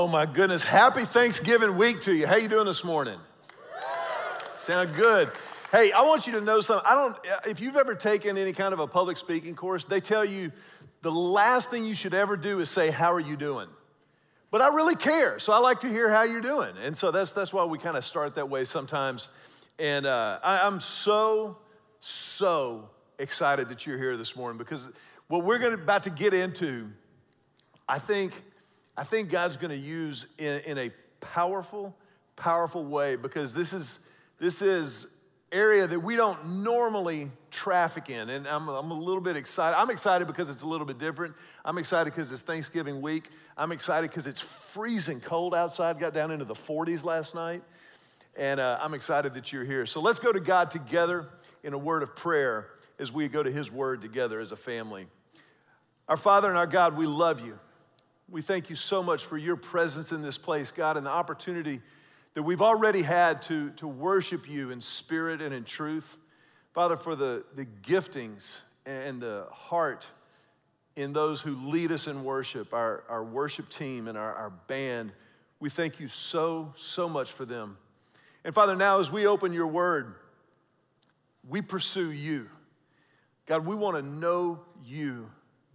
Oh my goodness. Happy Thanksgiving week to you. How you doing this morning? Sound good. Hey, I want you to know something. I don't if you've ever taken any kind of a public speaking course, they tell you the last thing you should ever do is say how are you doing? But I really care. So I like to hear how you're doing. And so that's that's why we kind of start that way sometimes. And uh, I, I'm so so excited that you're here this morning because what we're gonna, about to get into, I think I think God's going to use in, in a powerful, powerful way because this is this is area that we don't normally traffic in. And I'm, I'm a little bit excited. I'm excited because it's a little bit different. I'm excited because it's Thanksgiving week. I'm excited because it's freezing cold outside. Got down into the 40s last night. And uh, I'm excited that you're here. So let's go to God together in a word of prayer as we go to His word together as a family. Our Father and our God, we love you. We thank you so much for your presence in this place, God, and the opportunity that we've already had to, to worship you in spirit and in truth. Father, for the, the giftings and the heart in those who lead us in worship, our, our worship team and our, our band, we thank you so, so much for them. And Father, now as we open your word, we pursue you. God, we want to know you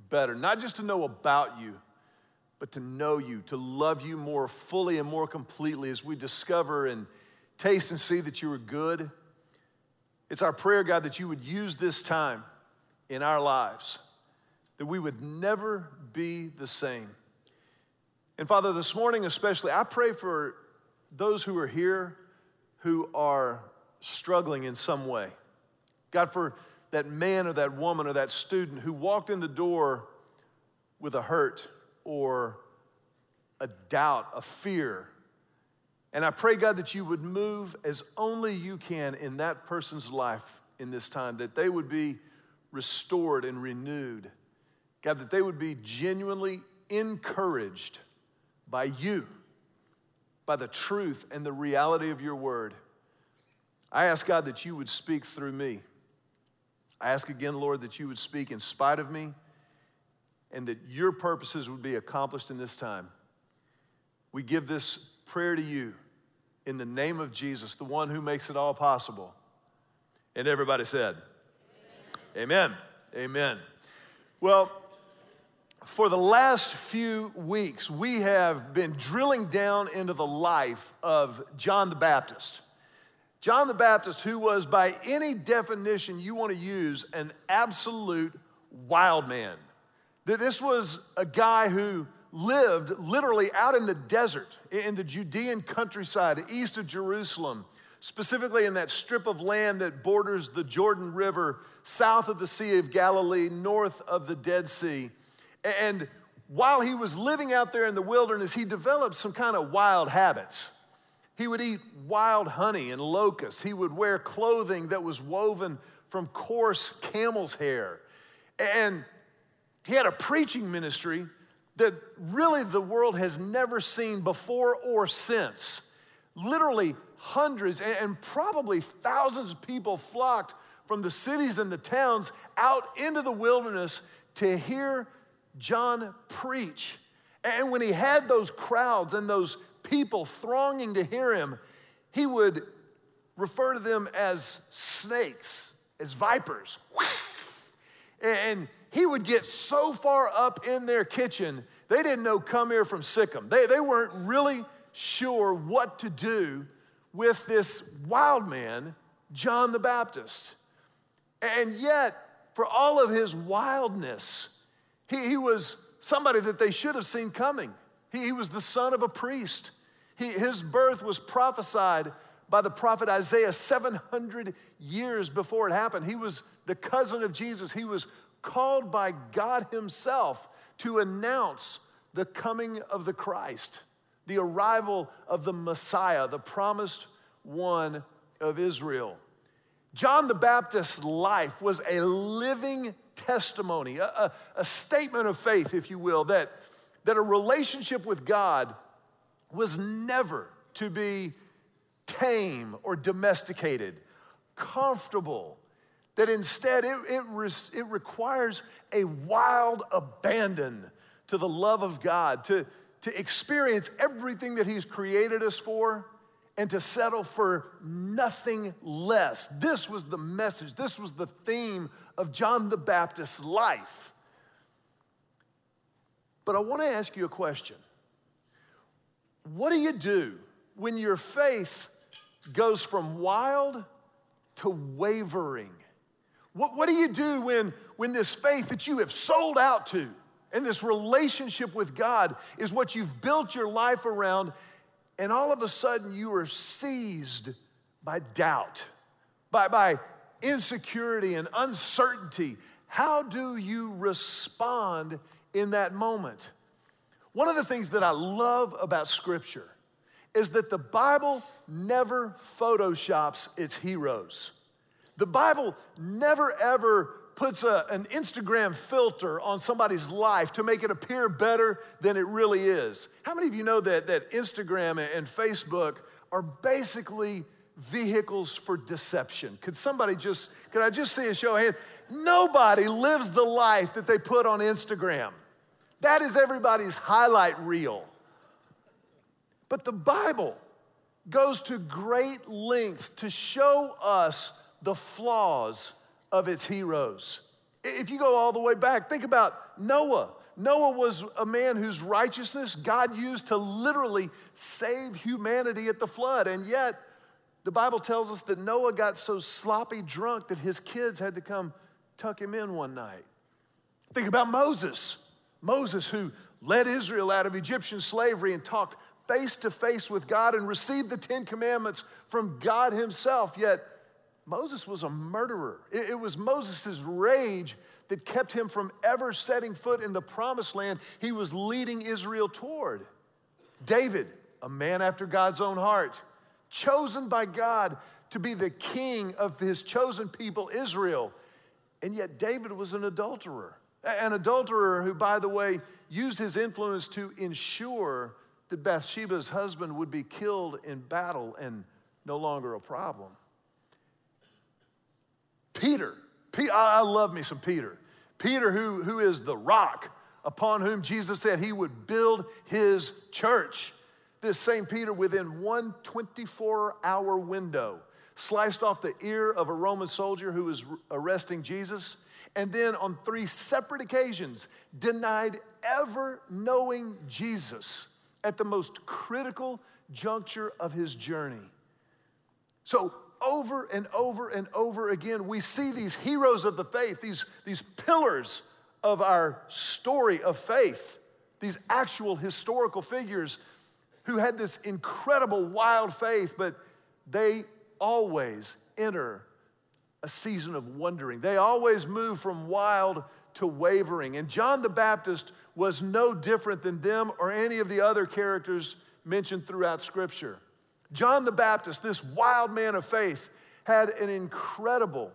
better, not just to know about you but to know you, to love you more fully and more completely as we discover and taste and see that you are good. It's our prayer, God, that you would use this time in our lives, that we would never be the same. And Father, this morning especially, I pray for those who are here who are struggling in some way. God, for that man or that woman or that student who walked in the door with a hurt or a doubt, a fear. And I pray, God, that you would move as only you can in that person's life in this time, that they would be restored and renewed. God, that they would be genuinely encouraged by you, by the truth and the reality of your word. I ask, God, that you would speak through me. I ask again, Lord, that you would speak in spite of me and that your purposes would be accomplished in this time. We give this prayer to you in the name of Jesus, the one who makes it all possible. And everybody said, Amen. Amen. Amen. Well, for the last few weeks, we have been drilling down into the life of John the Baptist. John the Baptist, who was, by any definition you want to use, an absolute wild man. That this was a guy who lived literally out in the desert, in the Judean countryside, east of Jerusalem, specifically in that strip of land that borders the Jordan River, south of the Sea of Galilee, north of the Dead Sea. And while he was living out there in the wilderness, he developed some kind of wild habits. He would eat wild honey and locusts. He would wear clothing that was woven from coarse camel's hair. And he had a preaching ministry that really the world has never seen before or since. Literally, hundreds and probably thousands of people flocked from the cities and the towns out into the wilderness to hear John preach. And when he had those crowds and those people thronging to hear him, he would refer to them as snakes, as vipers. And he would get so far up in their kitchen, they didn't know come here from sic 'em. They, they weren't really sure what to do with this wild man, John the Baptist. And yet, for all of his wildness, he, he was somebody that they should have seen coming. He, he was the son of a priest. He, his birth was prophesied by the prophet Isaiah 700 years before it happened. He was the cousin of Jesus. He was called by God Himself to announce the coming of the Christ, the arrival of the Messiah, the promised one of Israel. John the Baptist's life was a living testimony, a, a, a, statement of faith, if you will, that, that a relationship with God was never to be tame or domesticated, comfortable, that instead it, it, it requires a wild abandon to the love of God, to, to experience everything that He's created us for and to settle for nothing less. This was the message, this was the theme of John the Baptist's life. But I want to ask you a question. What do you do when your faith goes from wild to wavering? What, what do you do when, when this faith that you have sold out to and this relationship with God is what you've built your life around, and all of a sudden you are seized by doubt, by, by insecurity and uncertainty? How do you respond in that moment? One of the things that I love about Scripture is that the Bible never photoshops its heroes. The Bible never ever puts a, an Instagram filter on somebody's life to make it appear better than it really is. How many of you know that, that Instagram and Facebook are basically vehicles for deception? Could somebody just, could I just see a show of hands? Nobody lives the life that they put on Instagram. That is everybody's highlight reel. But the Bible goes to great lengths to show us the flaws of its heroes. If you go all the way back, think about Noah. Noah was a man whose righteousness God used to literally save humanity at the flood. And yet, the Bible tells us that Noah got so sloppy drunk that his kids had to come tuck him in one night. Think about Moses. Moses, who led Israel out of Egyptian slavery and talked face to face with God and received the Ten Commandments from God Himself. Yet, Moses was a murderer. It, it was Moses' rage that kept him from ever setting foot in the promised land he was leading Israel toward. David, a man after God's own heart, chosen by God to be the king of his chosen people, Israel. And yet, David was an adulterer. An adulterer who, by the way, used his influence to ensure that Bathsheba's husband would be killed in battle and no longer a problem. Peter, I love me some Peter. Peter, who, who is the rock upon whom Jesus said he would build his church. This same Peter, within one 24 hour window, sliced off the ear of a Roman soldier who was arresting Jesus, and then on three separate occasions denied ever knowing Jesus at the most critical juncture of his journey. So, over and over and over again, we see these heroes of the faith, these, these pillars of our story of faith, these actual historical figures who had this incredible wild faith, but they always enter a season of wondering. They always move from wild to wavering. And John the Baptist was no different than them or any of the other characters mentioned throughout Scripture. John the Baptist, this wild man of faith, had an incredible,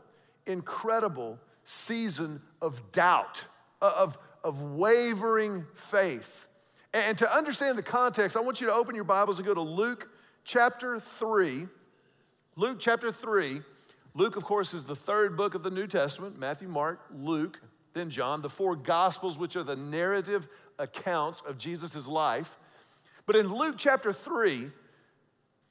incredible season of doubt, uh, of, of wavering faith. And to understand the context, I want you to open your Bibles and go to Luke chapter 3. Luke chapter 3. Luke, of course, is the third book of the New Testament Matthew, Mark, Luke, then John, the four Gospels, which are the narrative accounts of Jesus' life. But in Luke chapter 3,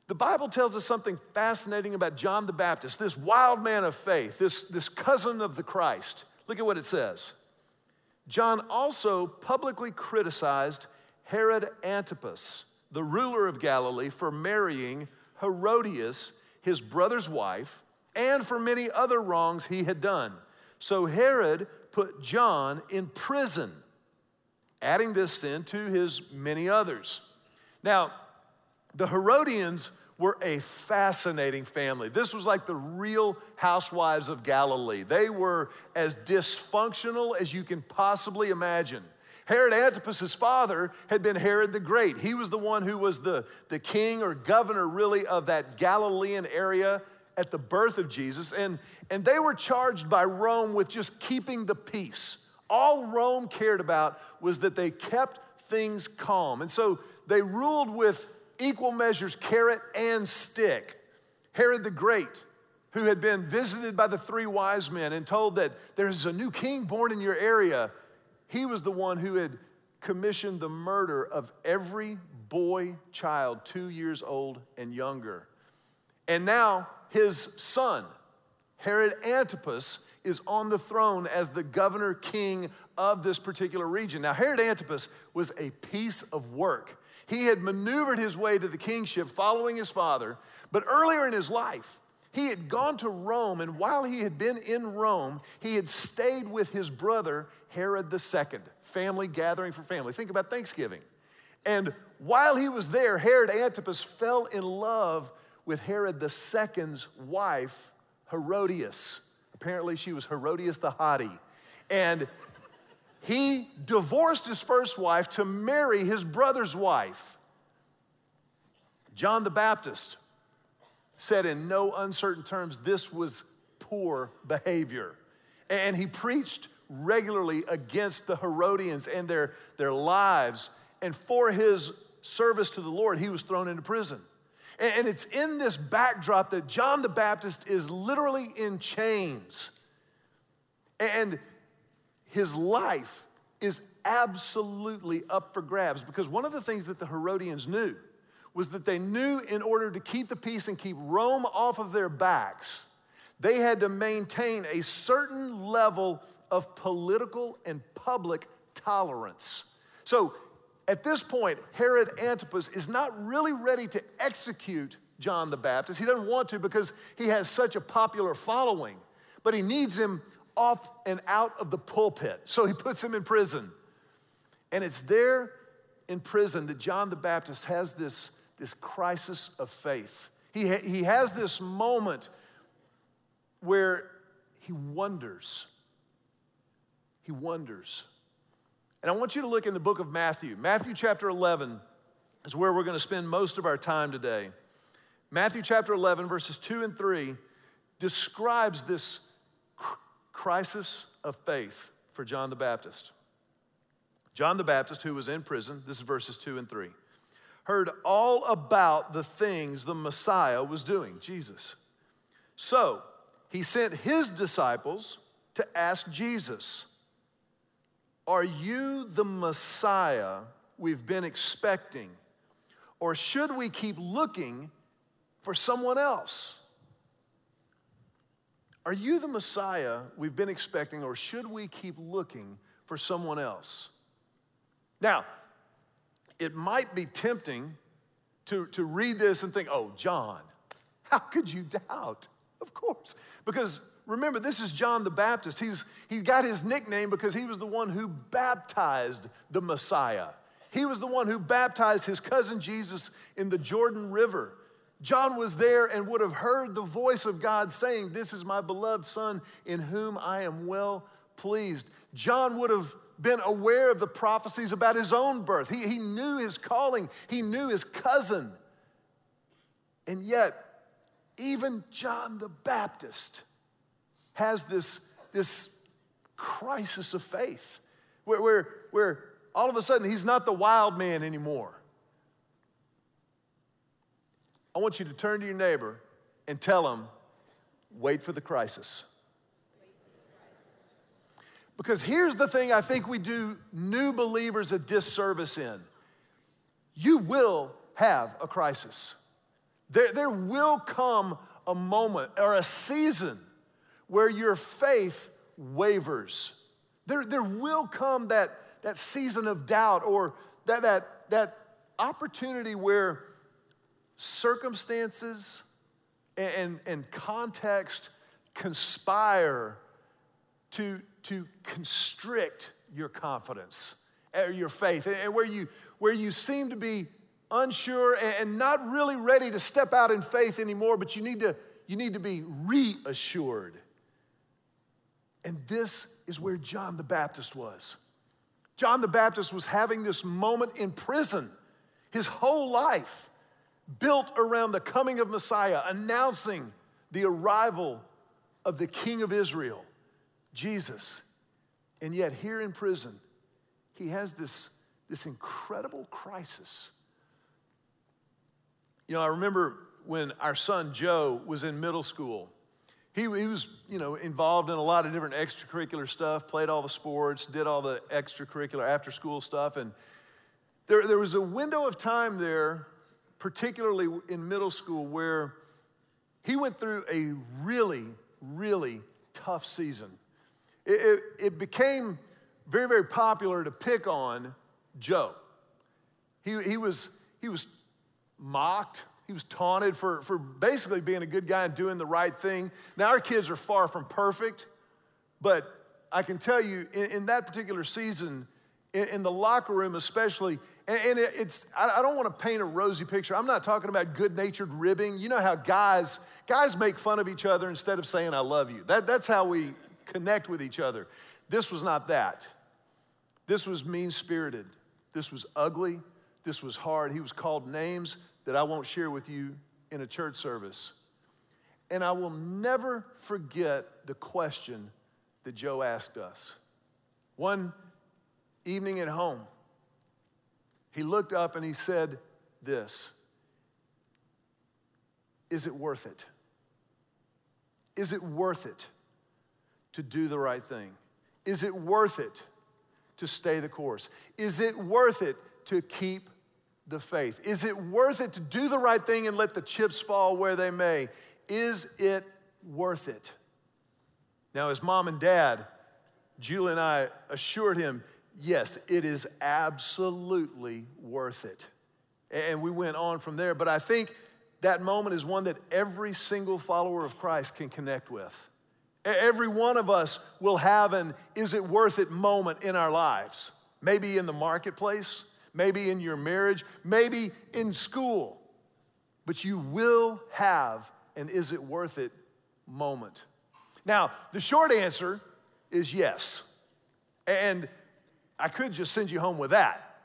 the Bible tells us something fascinating about John the Baptist, this wild man of faith, this, this cousin of the Christ. Look at what it says. John also publicly criticized Herod Antipas, the ruler of Galilee, for marrying Herodias, his brother's wife, and for many other wrongs he had done. So Herod put John in prison, adding this sin to his many others. Now, the Herodians were a fascinating family. This was like the real housewives of Galilee. They were as dysfunctional as you can possibly imagine. Herod Antipas' father had been Herod the Great. He was the one who was the, the king or governor, really, of that Galilean area at the birth of Jesus, and, and they were charged by Rome with just keeping the peace. All Rome cared about was that they kept things calm. And so they ruled with equal measures, carrot and stick. Herod the Great, who had been visited by the three wise men and told that there's a new king born in your area, he was the one who had commissioned the murder of every boy child two years old and younger. And now his son, Herod Antipas, is on the throne as the governor king of this particular region. Now, Herod Antipas was a piece of work. He had maneuvered his way to the kingship following his father, but earlier in his life, he had gone to Rome, and while he had been in Rome, he had stayed with his brother Herod II, family gathering for family. Think about Thanksgiving. And while he was there, Herod Antipas fell in love with Herod II's wife, Herodias. Apparently, she was Herodias the hottie. And he divorced his first wife to marry his brother's wife. John the Baptist said in no uncertain terms this was poor behavior. And he preached regularly against the Herodians and their, their lives. And for his service to the Lord, he was thrown into prison. And it's in this backdrop that John the Baptist is literally in chains. And his life is absolutely up for grabs because one of the things that the Herodians knew was that they knew in order to keep the peace and keep Rome off of their backs, they had to maintain a certain level of political and public tolerance. So at this point, Herod Antipas is not really ready to execute John the Baptist. He doesn't want to because he has such a popular following, but he needs him off and out of the pulpit. So he puts him in prison. And it's there in prison that John the Baptist has this, this crisis of faith. He, ha- he has this moment where he wonders. He wonders and I want you to look in the book of Matthew. Matthew chapter 11 is where we're going to spend most of our time today. Matthew chapter 11, verses 2 and 3, describes this crisis of faith for John the Baptist. John the Baptist, who was in prison, this is verses 2 and 3, heard all about the things the Messiah was doing, Jesus. So he sent his disciples to ask Jesus, are you the Messiah we've been expecting? Or should we keep looking for someone else? Are you the Messiah we've been expecting, or should we keep looking for someone else? Now, it might be tempting to, to read this and think, oh, John, how could you doubt? Of course, because remember, this is John the Baptist. He's, he's got his nickname because he was the one who baptized the Messiah. He was the one who baptized his cousin Jesus in the Jordan River. John was there and would have heard the voice of God saying, This is my beloved Son in whom I am well pleased. John would have been aware of the prophecies about his own birth. He, he knew his calling, he knew his cousin. And yet, even John the Baptist has this, this crisis of faith where, where, where all of a sudden he's not the wild man anymore. I want you to turn to your neighbor and tell him, wait for the crisis. Because here's the thing I think we do new believers a disservice in you will have a crisis. There, there will come a moment or a season where your faith wavers. There, there will come that, that season of doubt or that, that, that opportunity where circumstances and, and, and context conspire to, to constrict your confidence or your faith, and where you, where you seem to be unsure and not really ready to step out in faith anymore, but you need to, you need to be reassured. And this is where John the Baptist was. John the Baptist was having this moment in prison, his whole life built around the coming of Messiah, announcing the arrival of the King of Israel, Jesus. And yet, here in prison, he has this, this incredible crisis you know, I remember when our son Joe was in middle school, He, he was, you know, involved in a lot of different extracurricular stuff, played all the sports, did all the extracurricular after school stuff. And there, there was a window of time there, particularly in middle school, where he went through a really, really tough season. It, it, it became very, very popular to pick on Joe. He, he, was, he was mocked, he was taunted for, for basically being a good guy and doing the right thing. Now, our kids are far from perfect, but I can tell you in, in that particular season, in, in, the locker room especially, and, and it, it's, I, I don't want to paint a rosy picture. I'm not talking about good natured ribbing. You know how guys, guys make fun of each other instead of saying, I love you. That, that's how we connect with each other. This was not that. This was mean spirited. This was ugly. This was hard. He was called names that I won't share with you in a church service. And I will never forget the question that Joe asked us. One evening at home, he looked up and he said this Is it worth it? Is it worth it to do the right thing? Is it worth it to stay the course? Is it worth it to keep the faith? Is it worth it to do the right thing and let the chips fall where they may? Is it worth it? Now, his mom and dad, Julie and I assured him, yes, it is absolutely worth it. And we went on from there. But I think that moment is one that every single follower of Christ can connect with. Every one of us will have an is it worth it moment in our lives. Maybe in the marketplace, maybe in your marriage, maybe in school. But you will have an is it worth it moment. Now, the short answer is yes. And I could just send you home with that.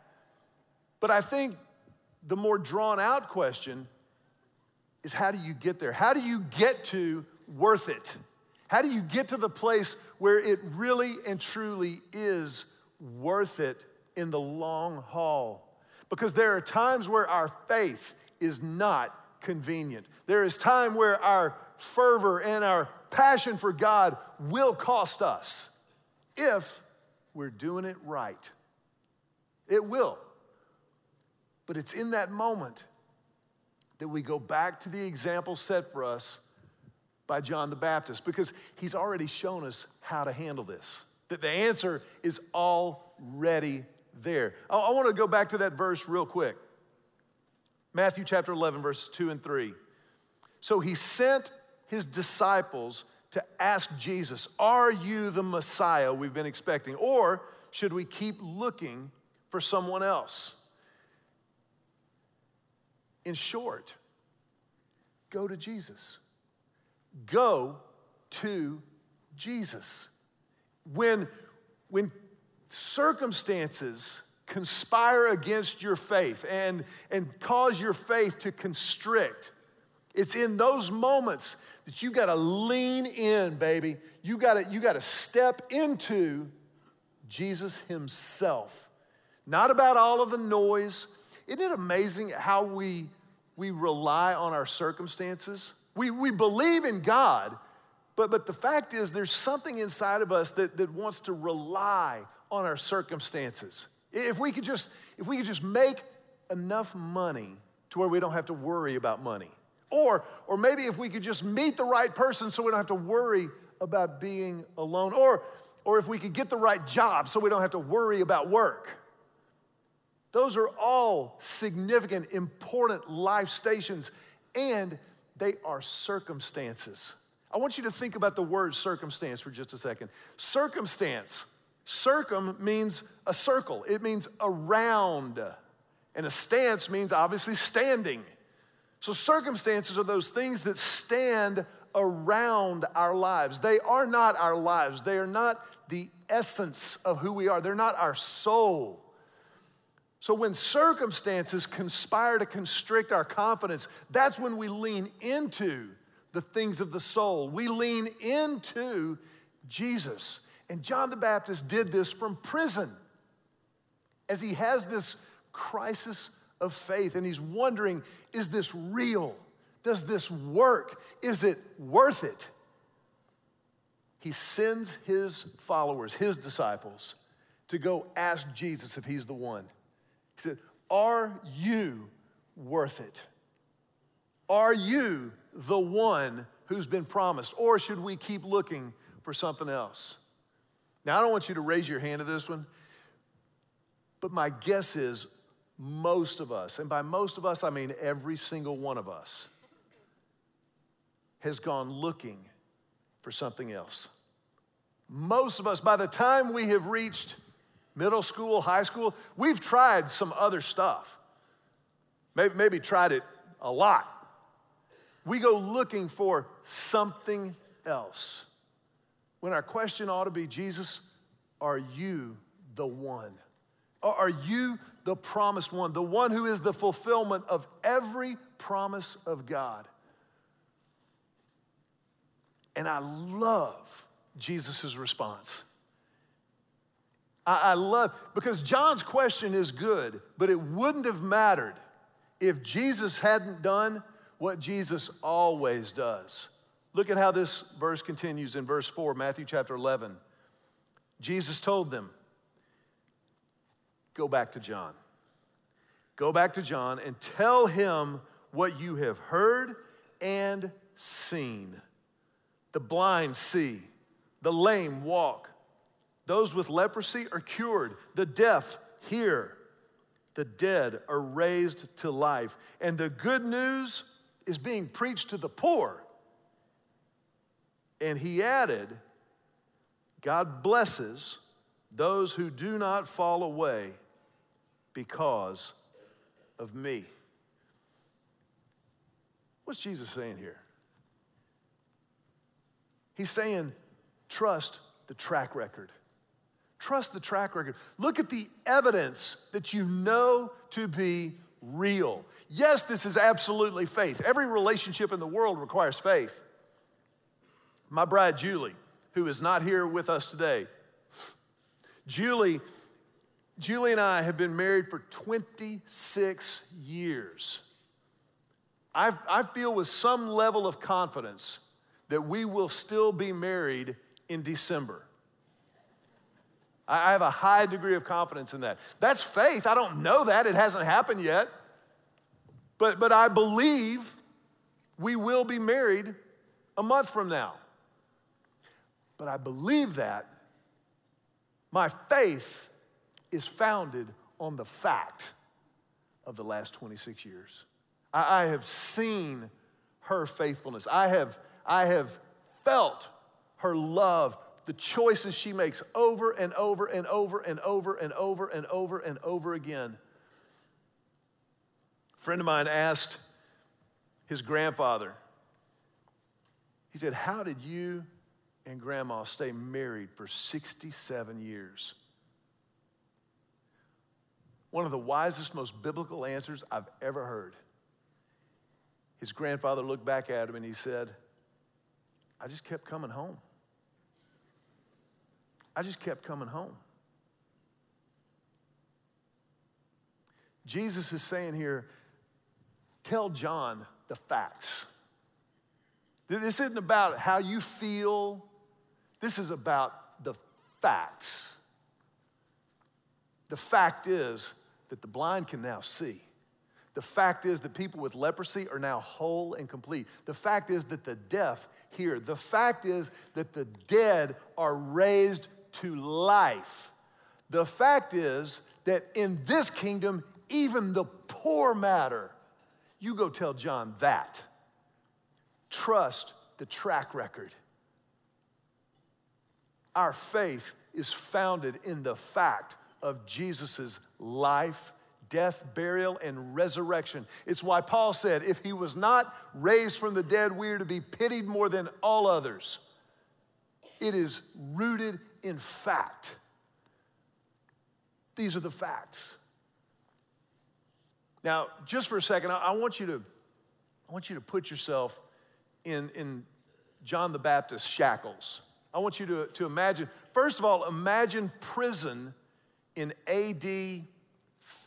But I think the more drawn out question is how do you get there? How do you get to worth it? How do you get to the place where it really and truly is worth it in the long haul. Because there are times where our faith is not convenient. There is time where our fervor and our passion for God will cost us if we're doing it right. It will. But it's in that moment that we go back to the example set for us by John the Baptist because he's already shown us how to handle this. That the answer is already there. I, I want to go back to that verse real quick. Matthew chapter 11, verses 2 and 3. So he sent his disciples to ask Jesus, Are you the Messiah we've been expecting? Or should we keep looking for someone else? In short, go to Jesus. Go to Jesus. When, when circumstances conspire against your faith and, and cause your faith to constrict, it's in those moments that you got to lean in, baby. You got to you got to step into Jesus himself. Not about all of the noise. Isn't it amazing how we we rely on our circumstances? We we believe in God, but but the fact is there's something inside of us that, that wants to rely on our circumstances. If we could just, if we could just make enough money to where we don't have to worry about money. Or, or maybe if we could just meet the right person so we don't have to worry about being alone. Or, or if we could get the right job so we don't have to worry about work. Those are all significant, important life stations, and they are circumstances. I want you to think about the word circumstance for just a second. Circumstance Circum means a circle, it means around. And a stance means obviously standing. So, circumstances are those things that stand around our lives. They are not our lives, they are not the essence of who we are, they're not our soul. So, when circumstances conspire to constrict our confidence, that's when we lean into the things of the soul. We lean into Jesus. And John the Baptist did this from prison as he has this crisis of faith and he's wondering is this real? Does this work? Is it worth it? he sends his followers, his disciples, to go ask Jesus if he's the one. He said, Are you worth it? Are you the one who's been promised? Or should we keep looking for something else? Now, I don't want you to raise your hand to this one, but my guess is most of us, and by most of us, I mean every single one of us, has gone looking for something else. Most of us, by the time we have reached middle school, high school, we've tried some other stuff. Maybe, maybe tried it a lot. We go looking for something else. When our question ought to be Jesus, are you the one? Are you the promised one, the one who is the fulfillment of every promise of God? And I love Jesus' response. I, I love, because John's question is good, but it wouldn't have mattered if Jesus hadn't done what Jesus always does. Look at how this verse continues in verse 4, Matthew chapter 11. Jesus told them, Go back to John. Go back to John and tell him what you have heard and seen. The blind see, the lame walk, those with leprosy are cured, the deaf hear, the dead are raised to life, and the good news is being preached to the poor. And he added, God blesses those who do not fall away because of me. What's Jesus saying here? He's saying, trust the track record. Trust the track record. Look at the evidence that you know to be real. Yes, this is absolutely faith. Every relationship in the world requires faith. My bride, Julie, who is not here with us today, Julie, Julie and I have been married for 26 years. I, I feel with some level of confidence that we will still be married in December. I have a high degree of confidence in that. That's faith. I don't know that. It hasn't happened yet. But, but I believe we will be married a month from now. But I believe that my faith is founded on the fact of the last 26 years. I, I have seen her faithfulness. I have, I have felt her love the choices she makes over and over and over and over and over and over and over again. A friend of mine asked his grandfather, he said, How did you and grandma stay married for 67 years? One of the wisest, most biblical answers I've ever heard. His grandfather looked back at him and he said, I just kept coming home. I just kept coming home. Jesus is saying here, tell John the facts. This isn't about how you feel, this is about the facts. The fact is that the blind can now see. The fact is that people with leprosy are now whole and complete. The fact is that the deaf hear. The fact is that the dead are raised to life. The fact is that in this kingdom, even the poor matter. You go tell John that. Trust the track record. Our faith is founded in the fact of Jesus' life, death, burial, and resurrection. It's why Paul said, if he was not raised from the dead, we are to be pitied more than all others. It is rooted in fact. These are the facts. Now, just for a second, I, want you to, I want you to put yourself in, in John the Baptist's shackles. I want you to, to imagine, first of all, imagine prison in AD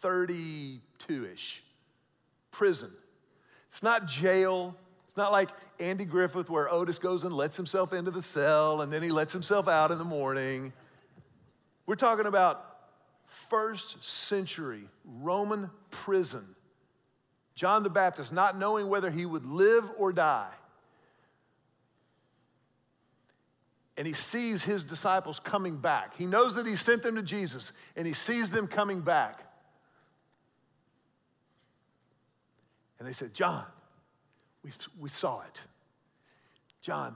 32 ish. Prison. It's not jail, it's not like Andy Griffith, where Otis goes and lets himself into the cell and then he lets himself out in the morning. We're talking about first century Roman prison. John the Baptist, not knowing whether he would live or die. And he sees his disciples coming back. He knows that he sent them to Jesus, and he sees them coming back. And they said, John, we, we saw it. John,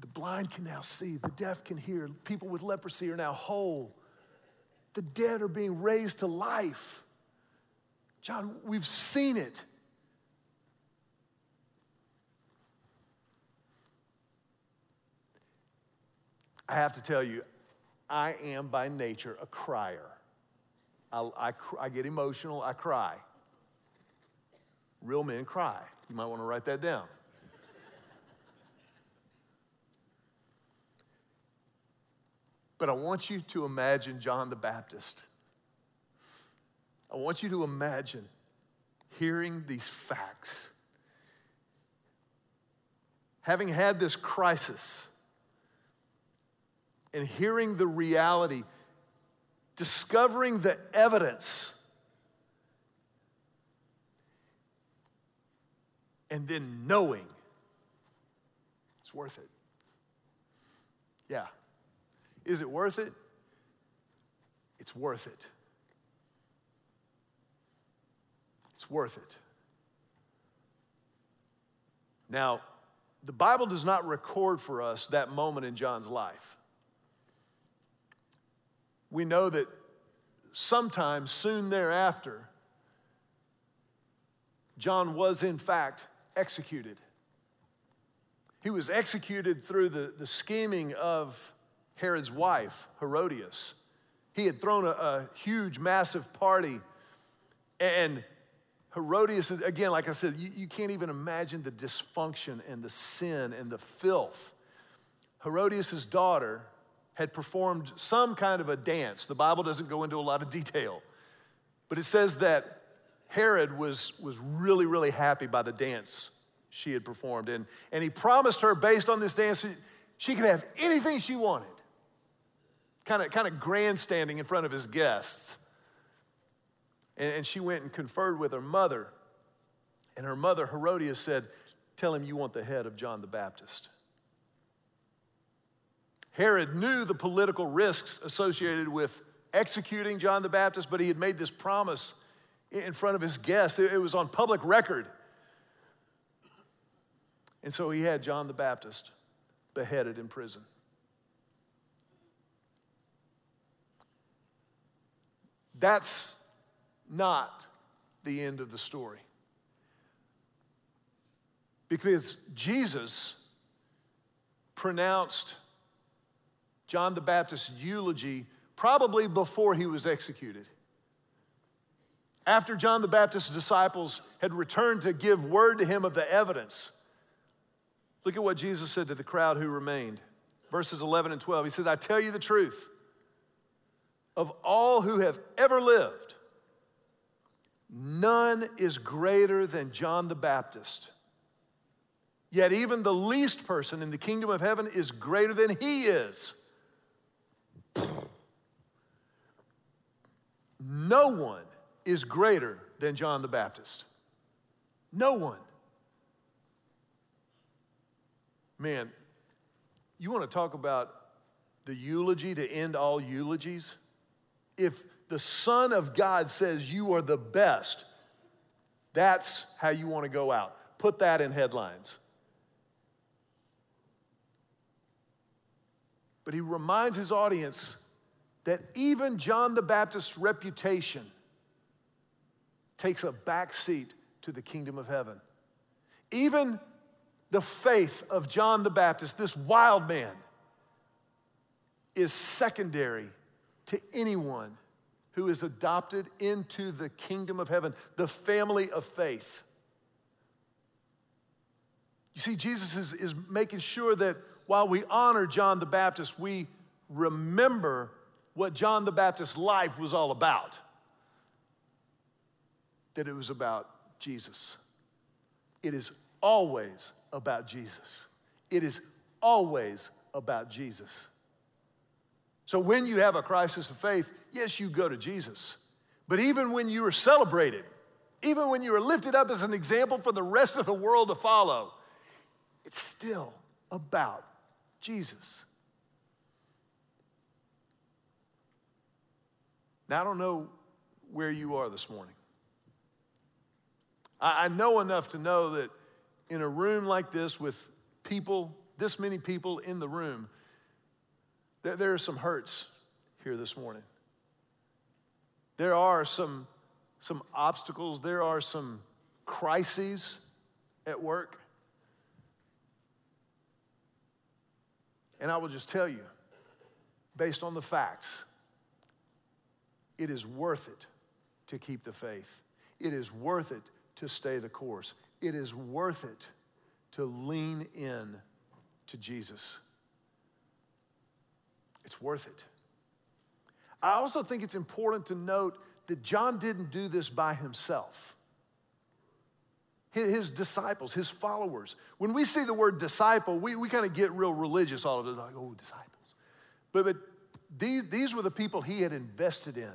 the blind can now see, the deaf can hear, people with leprosy are now whole, the dead are being raised to life. John, we've seen it. I have to tell you, I am by nature a crier. I, I, I get emotional, I cry. Real men cry. You might want to write that down. But I want you to imagine John the Baptist. I want you to imagine hearing these facts. Having had this crisis and hearing the reality, discovering the evidence and then knowing it's worth it. Yeah. Is it worth it? It's worth it. It's worth it. Now, the Bible does not record for us that moment in John's life. We know that sometime soon thereafter, John was in fact executed. He was executed through the, the scheming of Herod's wife, Herodias. He had thrown a, a huge, massive party, and Herodias, again, like I said, you, you can't even imagine the dysfunction and the sin and the filth. Herodias' daughter had performed some kind of a dance. The Bible doesn't go into a lot of detail, but it says that Herod was, was really, really happy by the dance she had performed. And, and he promised her, based on this dance, she could have anything she wanted. Kind of, kind of grandstanding in front of his guests. And, and she went and conferred with her mother. And her mother, Herodias, said, Tell him you want the head of John the Baptist. Herod knew the political risks associated with executing John the Baptist, but he had made this promise in front of his guests. It was on public record. And so he had John the Baptist beheaded in prison. That's not the end of the story. Because Jesus pronounced John the Baptist's eulogy probably before he was executed. After John the Baptist's disciples had returned to give word to him of the evidence, look at what Jesus said to the crowd who remained. Verses 11 and 12. He says, I tell you the truth. Of all who have ever lived, none is greater than John the Baptist. Yet even the least person in the kingdom of heaven is greater than he is. No one is greater than John the Baptist. No one. Man, you want to talk about the eulogy to end all eulogies? If the Son of God says you are the best, that's how you want to go out. Put that in headlines. But he reminds his audience that even John the Baptist's reputation takes a back seat to the kingdom of heaven. Even the faith of John the Baptist, this wild man, is secondary to anyone who is adopted into the kingdom of heaven, the family of faith. You see, Jesus is, is making sure that while we honor John the Baptist, we remember what John the Baptist's life was all about that it was about Jesus. It is always about Jesus. It is always about Jesus. So when you have a crisis of faith, yes, you go to Jesus. But even when you are celebrated, even when you are lifted up as an example for the rest of the world to follow, it's still about Jesus. Now, I don't know where you are this morning. I, know enough to know that in a room like this with people, this many people in the room, there, there are some hurts here this morning. There are some, some obstacles, there are some crises at work. And I will just tell you, based on the facts, it is worth it to keep the faith. It is worth it to stay the course. It is worth it to lean in to Jesus. It's worth it. I also think it's important to note that John didn't do this by himself. His disciples, his followers. When we see the word disciple, we, we kind of get real religious all of it, like, oh, disciples. But, but these, these were the people he had invested in.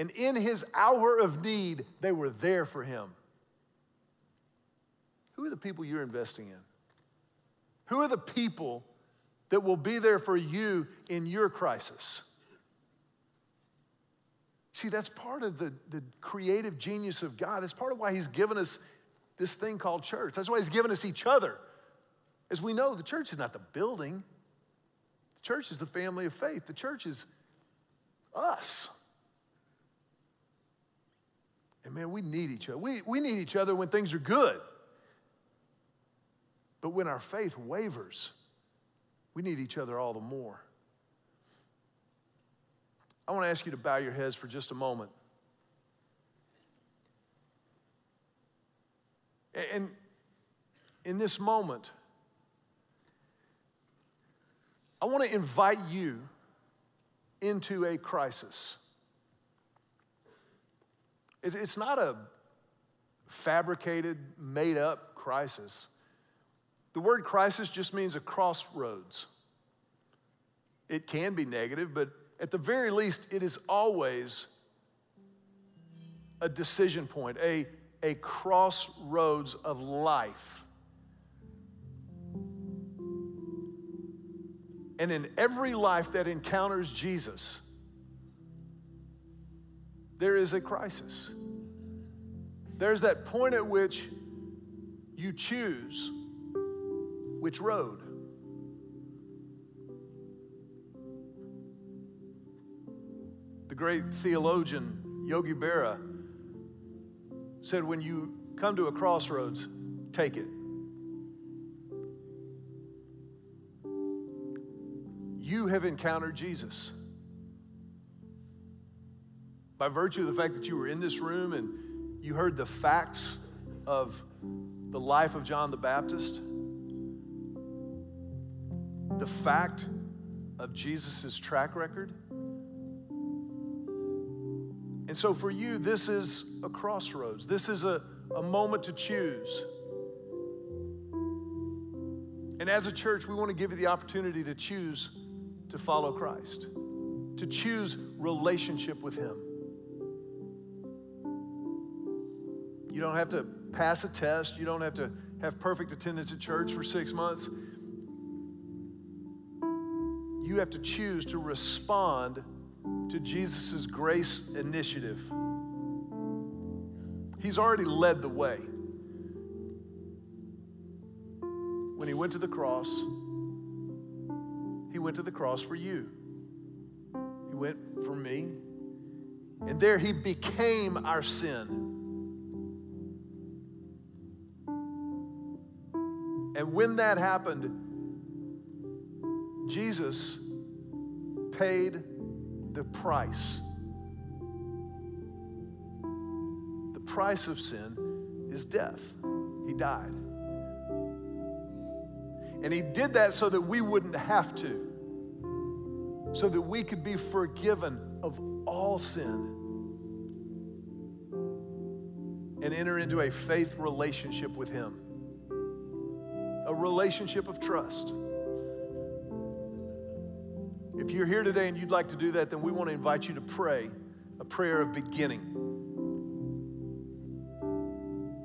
And in his hour of need, they were there for him. Who are the people you're investing in? Who are the people that will be there for you in your crisis? See, that's part of the, the creative genius of God. That's part of why He's given us this thing called church. That's why He's given us each other. As we know, the church is not the building, the church is the family of faith, the church is us. And man, we need each other. We, we need each other when things are good. But when our faith wavers, we need each other all the more. I want to ask you to bow your heads for just a moment. And in this moment, I want to invite you into a crisis. It's not a fabricated, made up crisis. The word crisis just means a crossroads. It can be negative, but at the very least, it is always a decision point, a, a crossroads of life. And in every life that encounters Jesus, there is a crisis. There's that point at which you choose which road. The great theologian Yogi Berra said, When you come to a crossroads, take it. You have encountered Jesus by virtue of the fact that you were in this room and you heard the facts of the life of John the Baptist, the fact of Jesus' track record. And so for you, this is a crossroads. This is a, a moment to choose. And as a church, we want to give you the opportunity to choose to follow Christ, to choose relationship with Him. You don't have to pass a test. You don't have to have perfect attendance at church for six months. You have to choose to respond to Jesus' grace initiative. He's already led the way. When he went to the cross, he went to the cross for you. He went for me. And there he became our sin. And when that happened, Jesus paid the price. The price of sin is death. He died. And He did that so that we wouldn't have to, so that we could be forgiven of all sin. And and enter into a faith relationship with Him, a relationship of trust. If you're here today and you'd like to do that, then we want to invite you to pray a prayer of beginning.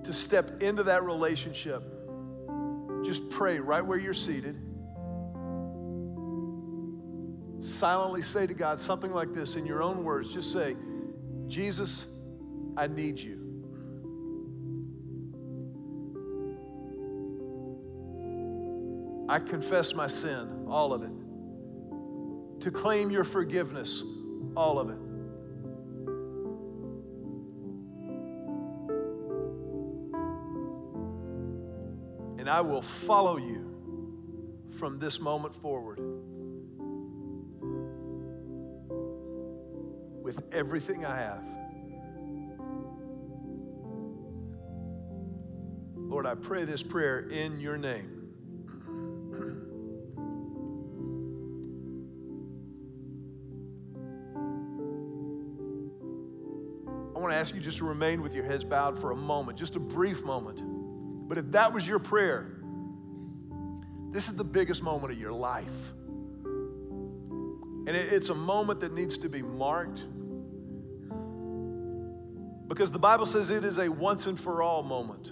To step into that relationship, just pray right where you're seated. Silently say to God something like this in your own words. Just say, Jesus, I need you. I confess my sin, all of it. To claim your forgiveness, all of it. And I will follow you from this moment forward with everything I have. Lord, I pray this prayer in your name. Ask you just to remain with your heads bowed for a moment, just a brief moment. But if that was your prayer, this is the biggest moment of your life. And it's a moment that needs to be marked because the Bible says it is a once and for all moment.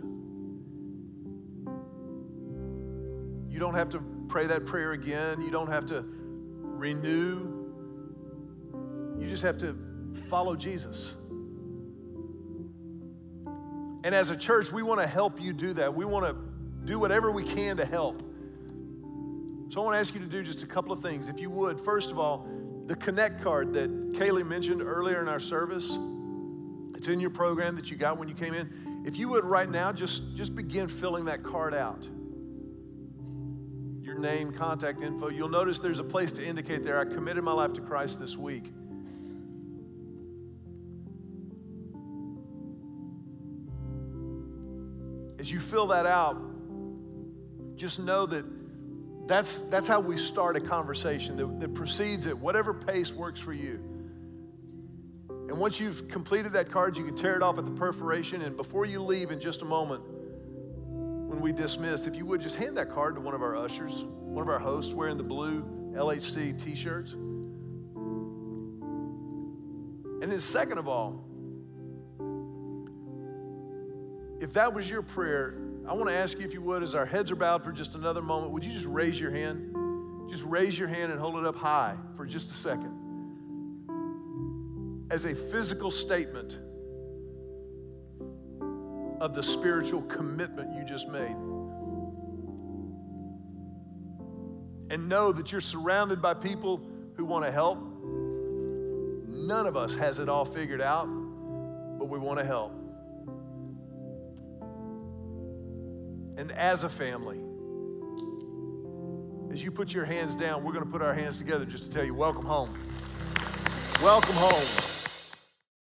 You don't have to pray that prayer again, you don't have to renew. You just have to follow Jesus. And as a church, we want to help you do that. We want to do whatever we can to help. So I want to ask you to do just a couple of things. If you would, first of all, the Connect card that Kaylee mentioned earlier in our service, it's in your program that you got when you came in. If you would right now, just, just begin filling that card out. Your name, contact info. You'll notice there's a place to indicate there, I committed my life to Christ this week. As you fill that out, just know that that's, that's how we start a conversation that, that proceeds at whatever pace works for you. And once you've completed that card, you can tear it off at the perforation. And before you leave in just a moment, when we dismiss, if you would just hand that card to one of our ushers, one of our hosts wearing the blue LHC t shirts. And then, second of all, if that was your prayer, I want to ask you if you would, as our heads are bowed for just another moment, would you just raise your hand? Just raise your hand and hold it up high for just a second. As a physical statement of the spiritual commitment you just made. And know that you're surrounded by people who want to help. None of us has it all figured out, but we want to help. And as a family. As you put your hands down, we're going to put our hands together just to tell you, welcome home. Welcome home.